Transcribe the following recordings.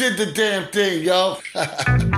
Did the damn thing, yo.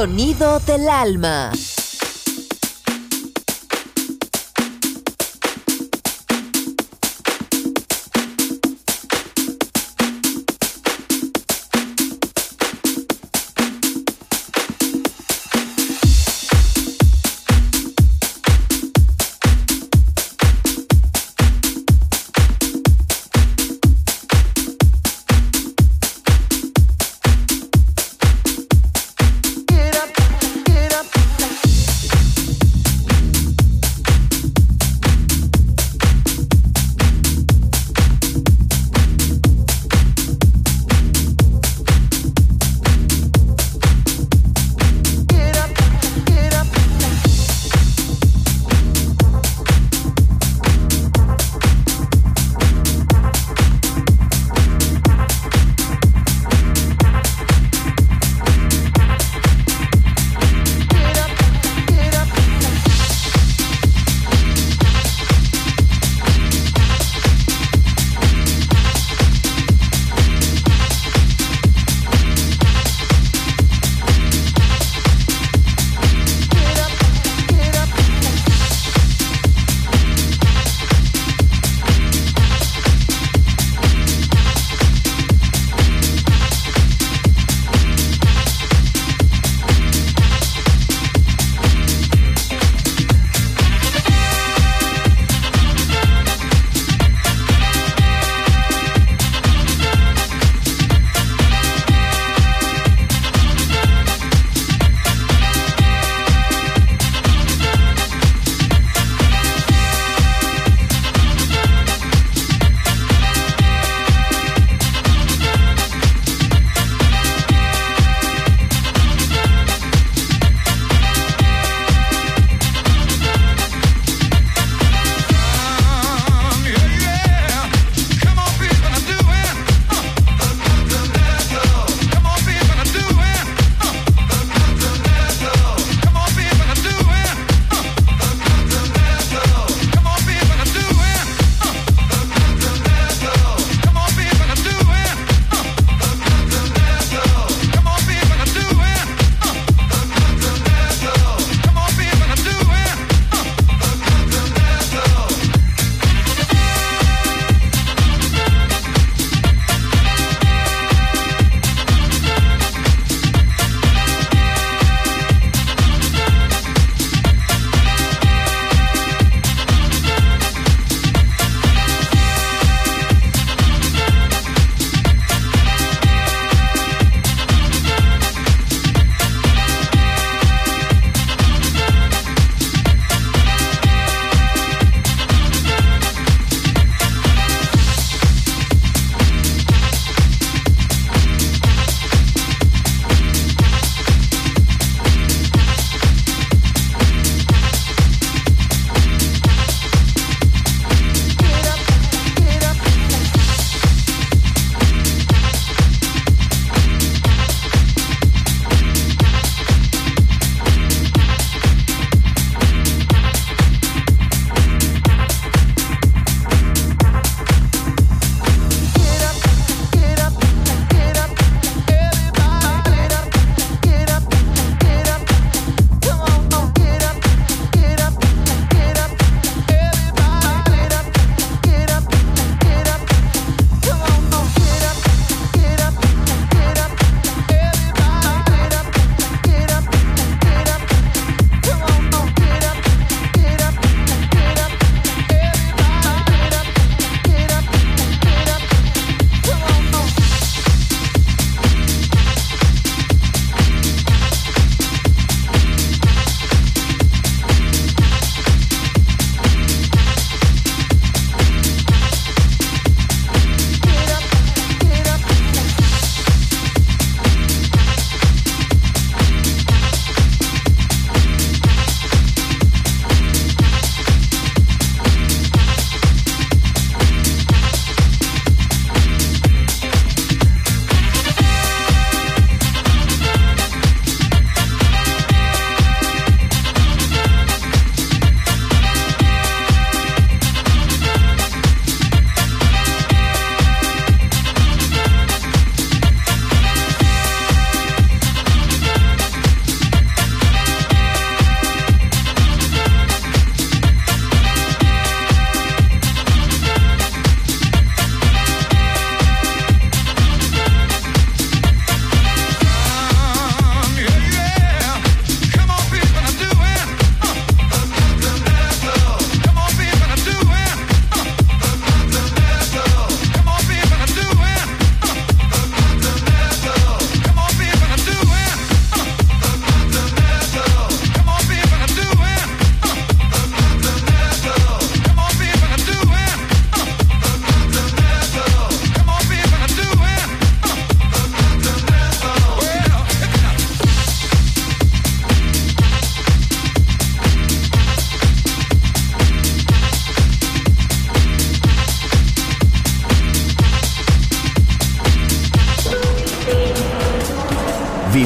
sonido del alma.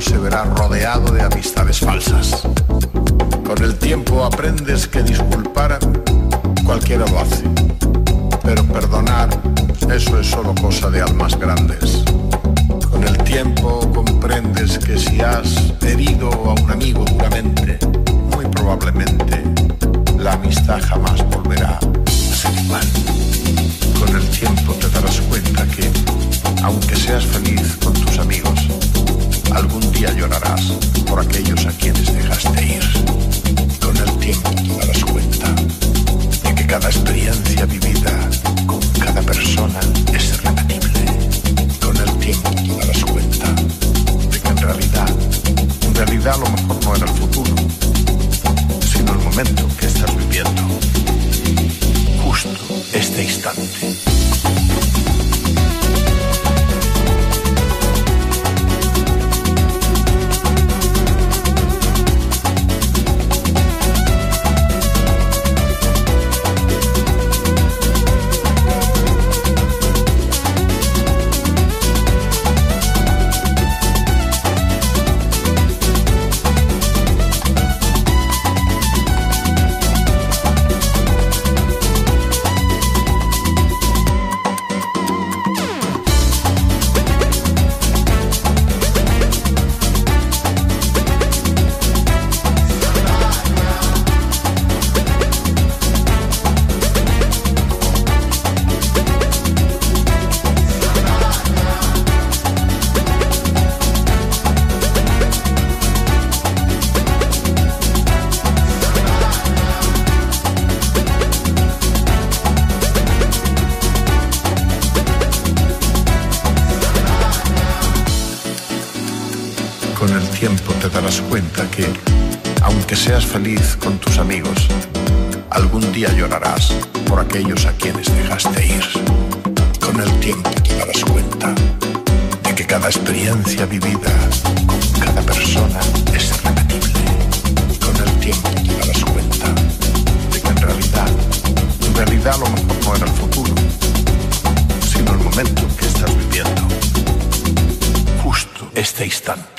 Se verá rodeado de amistades falsas. Con el tiempo aprendes que disculpar cualquiera lo hace, pero perdonar eso es solo cosa de almas grandes. Con el tiempo comprendes que si has herido a un amigo duramente, muy probablemente la amistad jamás volverá a ser igual. Con el tiempo te darás cuenta que, aunque seas feliz con tus amigos, día llorarás por aquellos a quienes dejaste ir. Con el tiempo te darás cuenta de que cada experiencia vivida con tus amigos, algún día llorarás por aquellos a quienes dejaste ir. Con el tiempo te darás cuenta de que cada experiencia vivida cada persona es irrepetible. Con el tiempo te darás cuenta de que en realidad, en realidad lo mejor no era el futuro, sino el momento que estás viviendo. Justo este instante.